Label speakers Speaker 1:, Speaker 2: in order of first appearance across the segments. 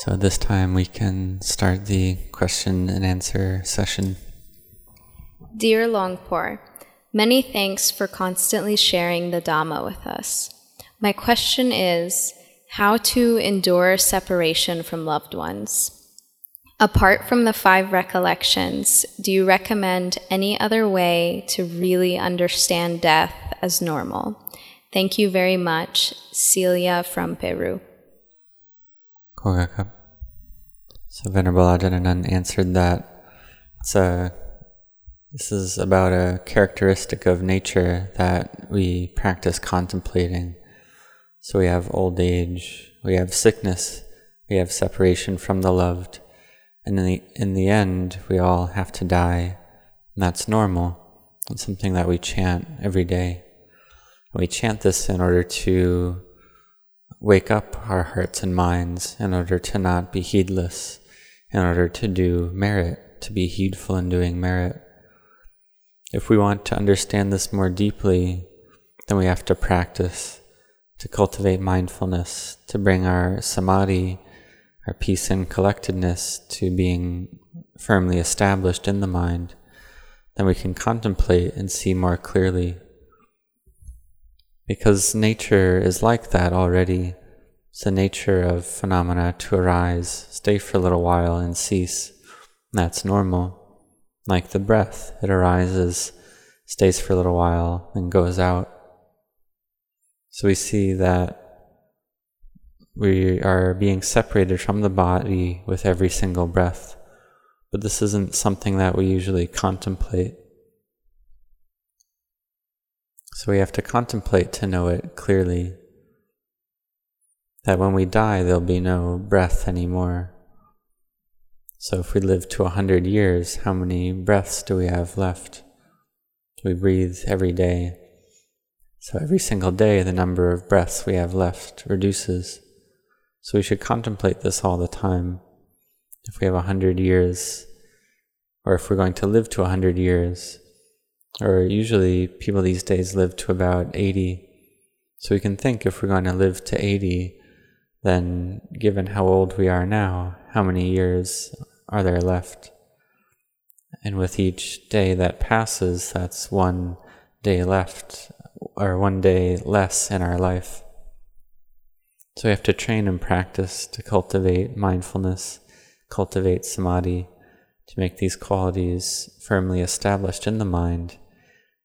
Speaker 1: So this time we can start the question and answer session.
Speaker 2: Dear Luang Por, many thanks for constantly sharing the Dhamma with us. My question is how to endure separation from loved ones. Apart from the five recollections, do you recommend any other way to really understand death as normal? Thank you very much, Celia from Peru.
Speaker 1: So Venerable Ajahn answered that it's a, this is about a characteristic of nature that we practice contemplating. So we have old age, we have sickness, we have separation from the loved, and in the, in the end, we all have to die. And that's normal. It's something that we chant every day. We chant this in order to wake up our hearts and minds, in order to not be heedless, in order to do merit, to be heedful in doing merit. If we want to understand this more deeply, then we have to practice, to cultivate mindfulness, to bring our samadhi our peace and collectedness to being firmly established in the mind, then we can contemplate and see more clearly. Because nature is like that already. It's the nature of phenomena to arise, stay for a little while, and cease. That's normal. Like the breath, it arises, stays for a little while, and goes out. So we see that we are being separated from the body with every single breath. But this isn't something that we usually contemplate. So we have to contemplate to know it clearly. That when we die, there'll be no breath anymore. So if we live to a hundred years, how many breaths do we have left? We breathe every day. So every single day, the number of breaths we have left reduces. So we should contemplate this all the time. If we have a hundred years, or if we're going to live to a hundred years, or usually people these days live to about 80. So we can think if we're going to live to 80, then given how old we are now, how many years are there left? And with each day that passes, that's one day left, or one day less in our life. So we have to train and practice to cultivate mindfulness, cultivate samadhi, to make these qualities firmly established in the mind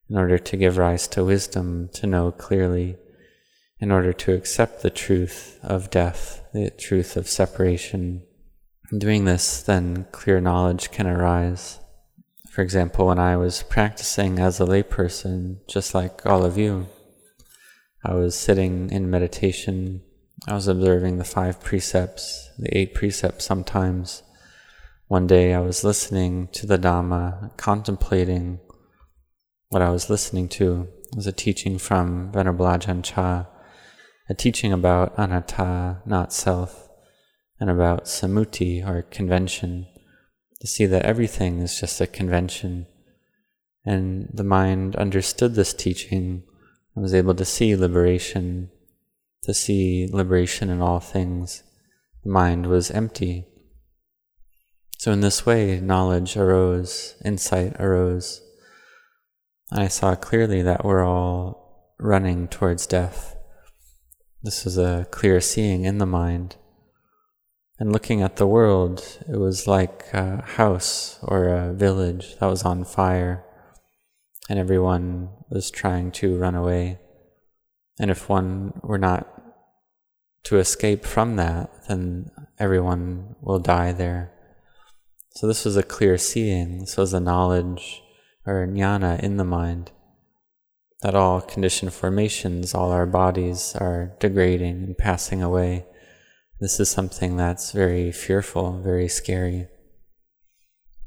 Speaker 1: in order to give rise to wisdom, to know clearly, in order to accept the truth of death, the truth of separation. In doing this, then clear knowledge can arise. For example, when I was practicing as a layperson, just like all of you, I was sitting in meditation I was observing the five precepts, the eight precepts sometimes. One day I was listening to the Dhamma, contemplating what I was listening to. It was a teaching from Venerable Ajahn Chah, a teaching about anatta, not self, and about sammuti, or convention, to see that everything is just a convention. And the mind understood this teaching and was able to see liberation to see liberation in all things. The mind was empty. So, in this way, knowledge arose, insight arose. I saw clearly that we're all running towards death. This was a clear seeing in the mind. And looking at the world, it was like a house or a village that was on fire, and everyone was trying to run away. And if one were not to escape from that, then everyone will die there. So this was a clear seeing, this was a knowledge or jnana in the mind that all conditioned formations, all our bodies are degrading and passing away. This is something that's very fearful, very scary.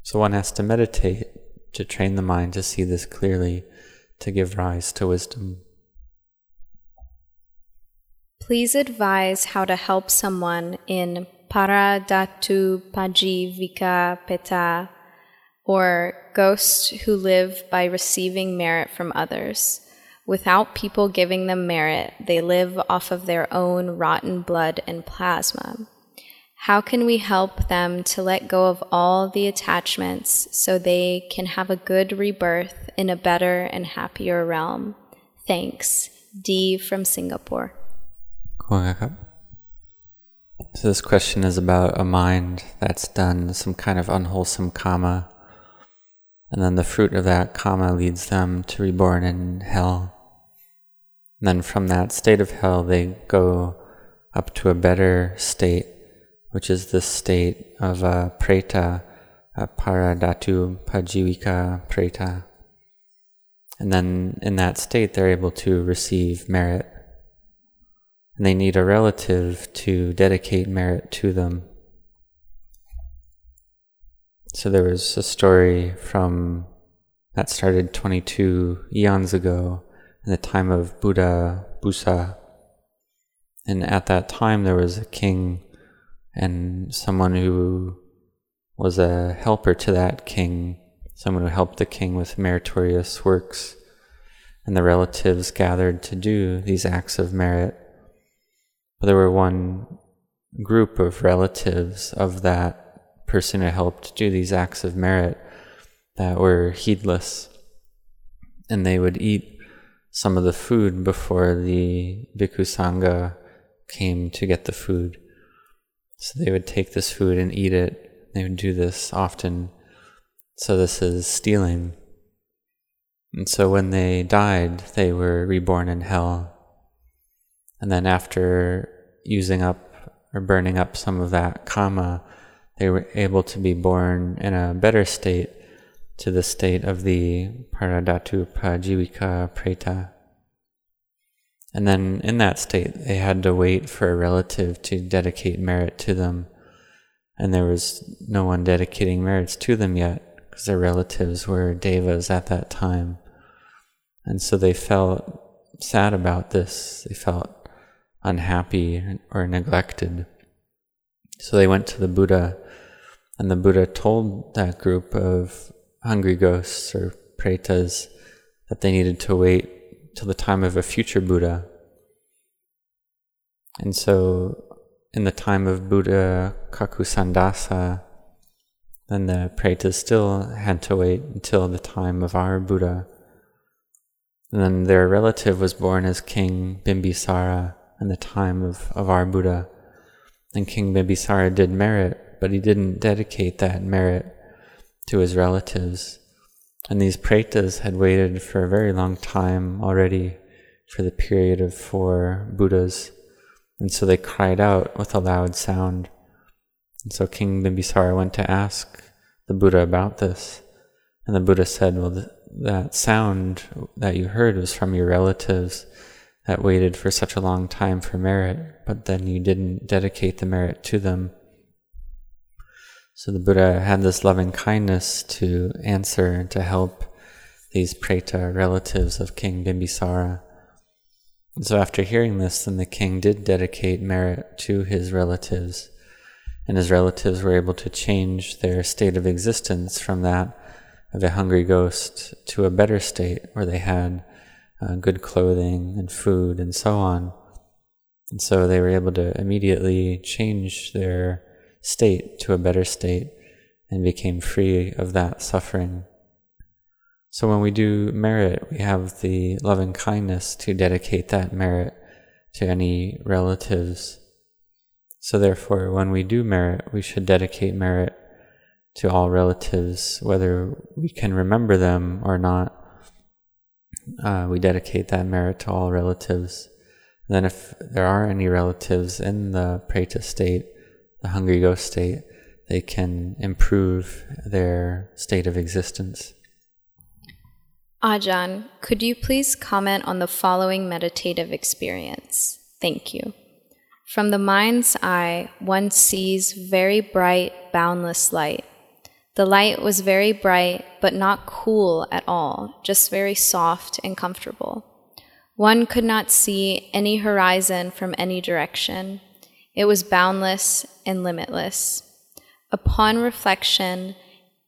Speaker 1: So one has to meditate to train the mind to see this clearly, to give rise to wisdom.
Speaker 2: Please advise how to help someone in Paradatu Pajivika Peta, or ghosts who live by receiving merit from others. Without people giving them merit, they live off of their own rotten blood and plasma. How can we help them to let go of all the attachments so they can have a good rebirth in a better and happier realm? Thanks. D from Singapore.
Speaker 1: So, this question is about a mind that's done some kind of unwholesome karma, and then the fruit of that karma leads them to reborn in hell. And then from that state of hell, they go up to a better state, which is the state of a preta, a paradhatu pajivika preta. And then in that state, they're able to receive merit. And they need a relative to dedicate merit to them. So there was a story from that started 22 eons ago in the time of Buddha Phussa. And at that time, there was a king and someone who was a helper to that king, someone who helped the king with meritorious works. And the relatives gathered to do these acts of merit. But there were one group of relatives of that person who helped do these acts of merit that were heedless. And they would eat some of the food before the bhikkhu sangha came to get the food. So they would take this food and eat it. They would do this often. So this is stealing. And so when they died, they were reborn in hell. And then after using up or burning up some of that karma, they were able to be born in a better state to the state of the paradhatu pajivika preta. And then in that state, they had to wait for a relative to dedicate merit to them. And there was no one dedicating merits to them yet, because their relatives were devas at that time. And so they felt sad about this. They felt unhappy or neglected. So they went to the Buddha, and the Buddha told that group of hungry ghosts or pretas that they needed to wait till the time of a future Buddha. And so, in the time of Buddha Kakusandasa, then the pretas still had to wait until the time of our Buddha. And then their relative was born as King Bimbisara in the time of, of our Buddha. And King Bimbisara did merit, but he didn't dedicate that merit to his relatives. And these pretas had waited for a very long time already for the period of four Buddhas. And so they cried out with a loud sound. And so King Bimbisara went to ask the Buddha about this. And the Buddha said, Well, th- that sound that you heard was from your relatives that waited for such a long time for merit, but then you didn't dedicate the merit to them. So the Buddha had this loving kindness to answer and to help these Preta relatives of King Bimbisara. And so after hearing this, then the king did dedicate merit to his relatives, and his relatives were able to change their state of existence from that of a hungry ghost to a better state where they had uh, good clothing and food and so on. And so they were able to immediately change their state to a better state and became free of that suffering. So when we do merit, we have the loving kindness to dedicate that merit to any relatives. So therefore, when we do merit, we should dedicate merit to all relatives, whether we can remember them or not. Uh, we dedicate that merit to all relatives. And then, if there are any relatives in the preta state, the hungry ghost state, they can improve their state of existence.
Speaker 2: Ajahn, could you please comment on the following meditative experience? Thank you. From the mind's eye, one sees very bright, boundless light. The light was very bright, but not cool at all, just very soft and comfortable. One could not see any horizon from any direction. It was boundless and limitless. Upon reflection,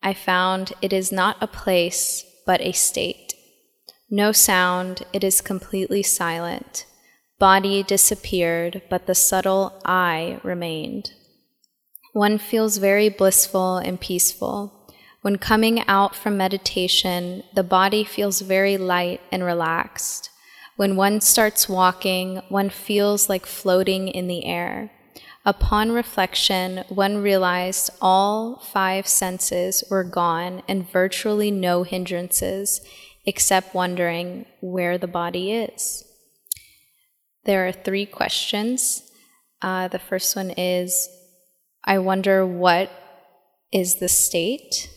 Speaker 2: I found it is not a place, but a state. No sound, it is completely silent. Body disappeared, but the subtle I remained. One feels very blissful and peaceful. When coming out from meditation, the body feels very light and relaxed. When one starts walking, one feels like floating in the air. Upon reflection, one realized all five senses were gone and virtually no hindrances, except wondering where the body is. There are three questions. Uh, the first one is I wonder what is the state?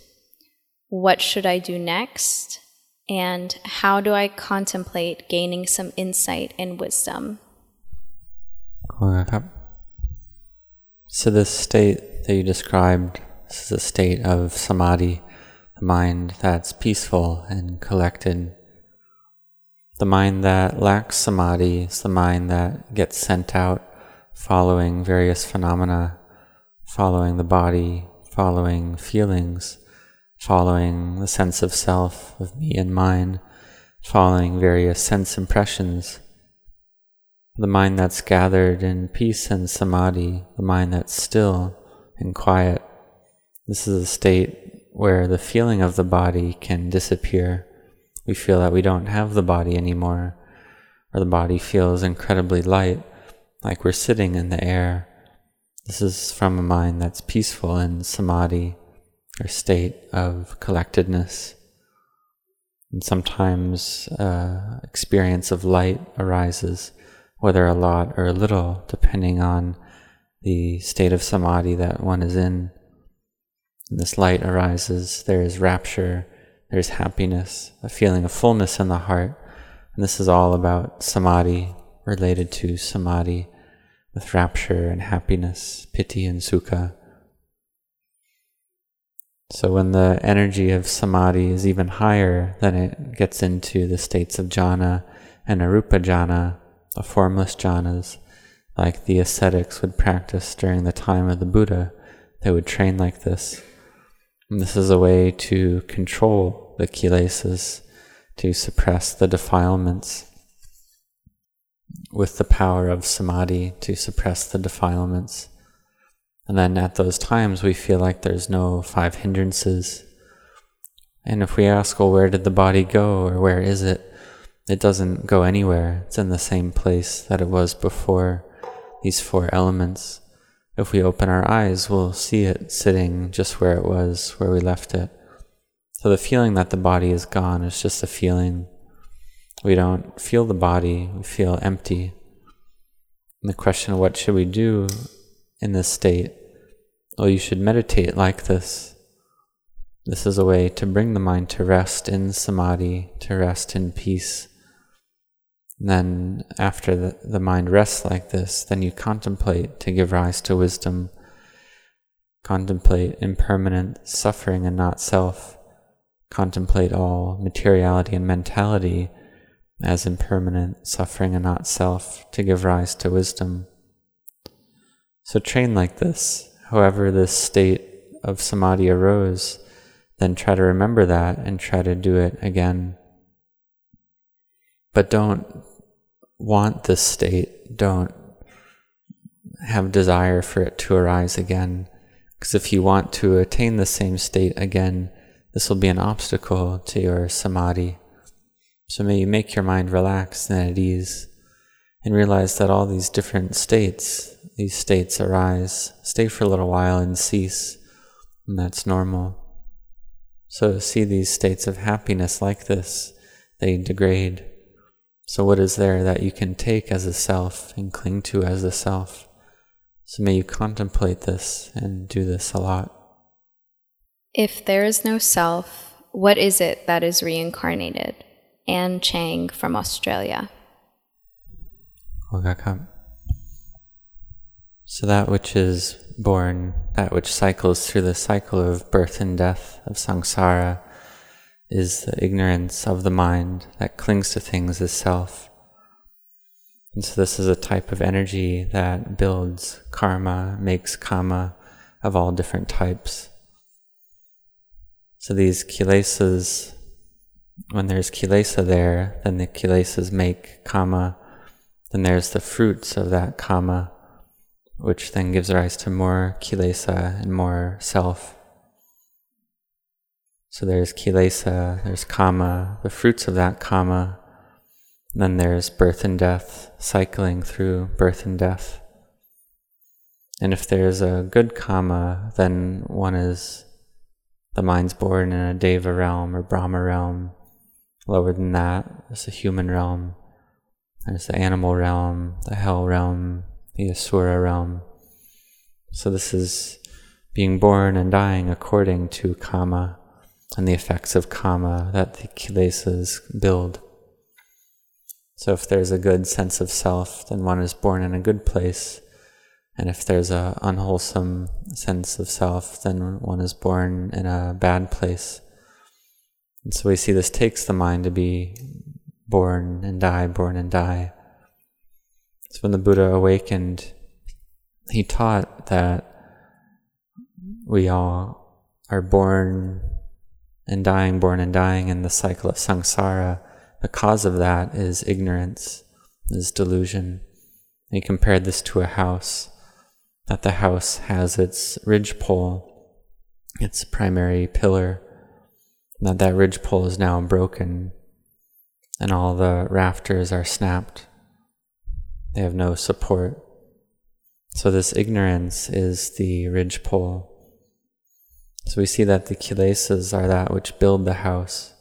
Speaker 2: What should I do next? And how do I contemplate gaining some insight and wisdom?
Speaker 1: So, this state that you described this is a state of samadhi, the mind that's peaceful and collected. The mind that lacks samadhi is the mind that gets sent out following various phenomena following the body, following feelings, following the sense of self, of me and mine, following various sense impressions. The mind that's gathered in peace and samadhi, the mind that's still and quiet. This is a state where the feeling of the body can disappear. We feel that we don't have the body anymore, or the body feels incredibly light, like we're sitting in the air. This is from a mind that's peaceful in samadhi, or state of collectedness. And sometimes uh, experience of light arises, whether a lot or a little, depending on the state of samadhi that one is in. And this light arises, there is rapture, there's happiness, a feeling of fullness in the heart. And this is all about samadhi, related to samadhi with rapture and happiness, piti and sukha. So when the energy of samadhi is even higher, then it gets into the states of jhana and arupa jhana, the formless jhanas, like the ascetics would practice during the time of the Buddha. They would train like this. And this is a way to control the kilesas, to suppress the defilements with the power of samadhi to suppress the defilements. And then at those times, we feel like there's no five hindrances. And if we ask, well, where did the body go or where is it? It doesn't go anywhere. It's in the same place that it was before these four elements. If we open our eyes, we'll see it sitting just where it was, where we left it. So the feeling that the body is gone is just a feeling we don't feel the body, we feel empty. And the question of what should we do in this state? Well, you should meditate like this. This is a way to bring the mind to rest in samadhi, to rest in peace. And then, after the, the mind rests like this, then you contemplate to give rise to wisdom. Contemplate impermanent suffering and not self. Contemplate all materiality and mentality as impermanent, suffering and not self, to give rise to wisdom. So train like this. However, this state of samadhi arose, then try to remember that and try to do it again. But don't want this state, don't have desire for it to arise again. Because if you want to attain the same state again, this will be an obstacle to your samadhi. So may you make your mind relaxed and at ease and realize that all these different states, these states arise, stay for a little while and cease, and that's normal. So see these states of happiness like this, they degrade. So what is there that you can take as a self and cling to as a self? So may you contemplate this and do this a lot.
Speaker 2: If there is no self, what is it that is reincarnated? Anne Chang from Australia.
Speaker 1: So that which is born, that which cycles through the cycle of birth and death of samsara, is the ignorance of the mind that clings to things as self. And so this is a type of energy that builds karma, makes kamma of all different types. So these kilesas when there's kilesa there, then the kilesas make kamma, then there's the fruits of that kamma. which then gives rise to more kilesa and more self. So there's kilesa, there's kamma, the fruits of that kamma. Then there's birth and death, cycling through birth and death. And if there's a good kamma, then one is the mind's born in a deva realm or Brahma realm. Lower than that, there's a human realm. There's the animal realm, the hell realm, the asura realm. So this is being born and dying according to kamma and the effects of kamma that the kilesas build. So if there's a good sense of self, then one is born in a good place. And if there's an unwholesome sense of self, then one is born in a bad place. And so we see this takes the mind to be born and die, born and die. So when the Buddha awakened, he taught that we all are born and dying, born and dying in the cycle of samsara, the cause of that is ignorance, is delusion. He compared this to a house, that the house has its ridgepole, its primary pillar, and that that ridgepole is now broken, and all the rafters are snapped. They have no support. So this ignorance is the ridgepole so we see that the kilesas are that which build the house,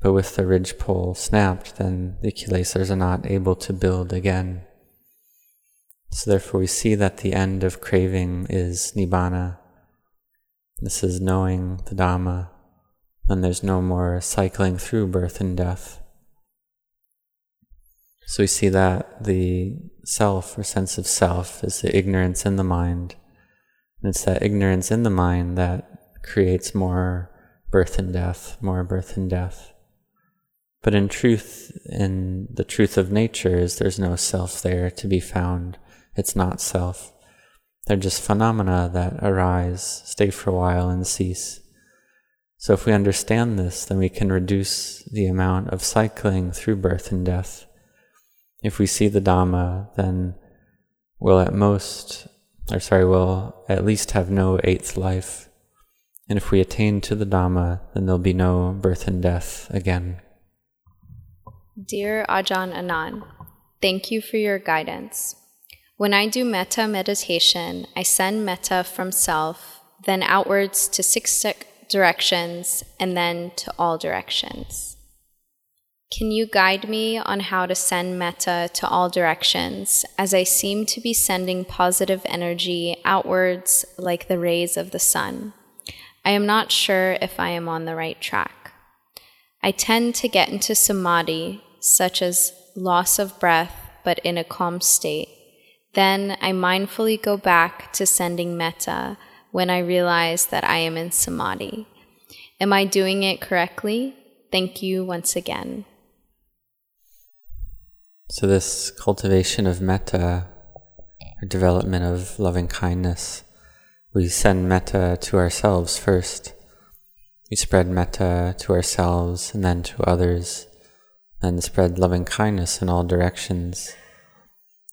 Speaker 1: but with the ridgepole snapped, then the kilesas are not able to build again. So therefore we see that the end of craving is nibbana. This is knowing the Dhamma, and there's no more cycling through birth and death. So we see that the self or sense of self is the ignorance in the mind. And it's that ignorance in the mind that creates more birth and death, more birth and death. But in truth, in the truth of nature, is there's no self there to be found. It's not self. They're just phenomena that arise, stay for a while, and cease. So if we understand this, then we can reduce the amount of cycling through birth and death. If we see the Dhamma, then we'll at most, or sorry, we'll at least have no eighth life and if we attain to the Dhamma, then there'll be no birth and death again.
Speaker 2: Dear Ajahn Anan, thank you for your guidance. When I do metta meditation, I send metta from self, then outwards to six directions, and then to all directions. Can you guide me on how to send metta to all directions, as I seem to be sending positive energy outwards like the rays of the sun? I am not sure if I am on the right track. I tend to get into samadhi, such as loss of breath, but in a calm state. Then I mindfully go back to sending metta when I realize that I am in samadhi. Am I doing it correctly? Thank you once again.
Speaker 1: So, this cultivation of metta, or development of loving kindness, we send metta to ourselves first. We spread metta to ourselves and then to others, and spread loving kindness in all directions.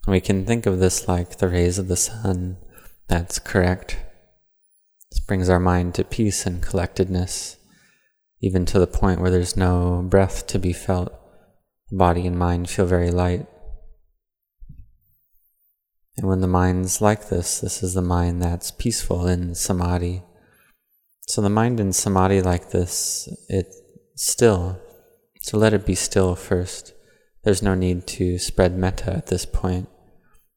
Speaker 1: We can think of this like the rays of the sun. That's correct. This brings our mind to peace and collectedness, even to the point where there's no breath to be felt. Body and mind feel very light. And when the mind's like this, this is the mind that's peaceful in samadhi. So the mind in samadhi like this, it's still. So let it be still first. There's no need to spread metta at this point.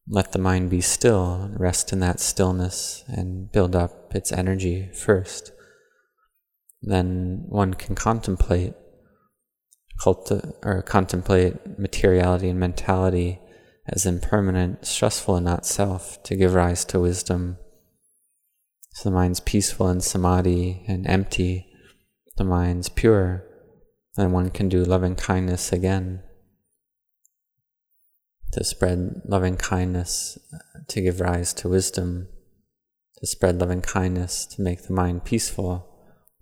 Speaker 1: Let the mind be still, rest in that stillness, and build up its energy first. Then one can contemplate, culti- or contemplate materiality and mentality as impermanent, stressful and not self to give rise to wisdom. So the mind's peaceful and samadhi and empty, the mind's pure, then one can do loving kindness again. To spread loving kindness, uh, to give rise to wisdom, to spread loving kindness, to make the mind peaceful,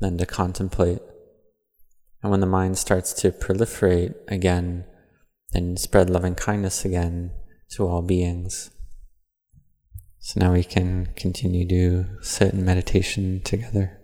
Speaker 1: then to contemplate. And when the mind starts to proliferate again, and spread loving kindness again to all beings. So now we can continue to sit in meditation together.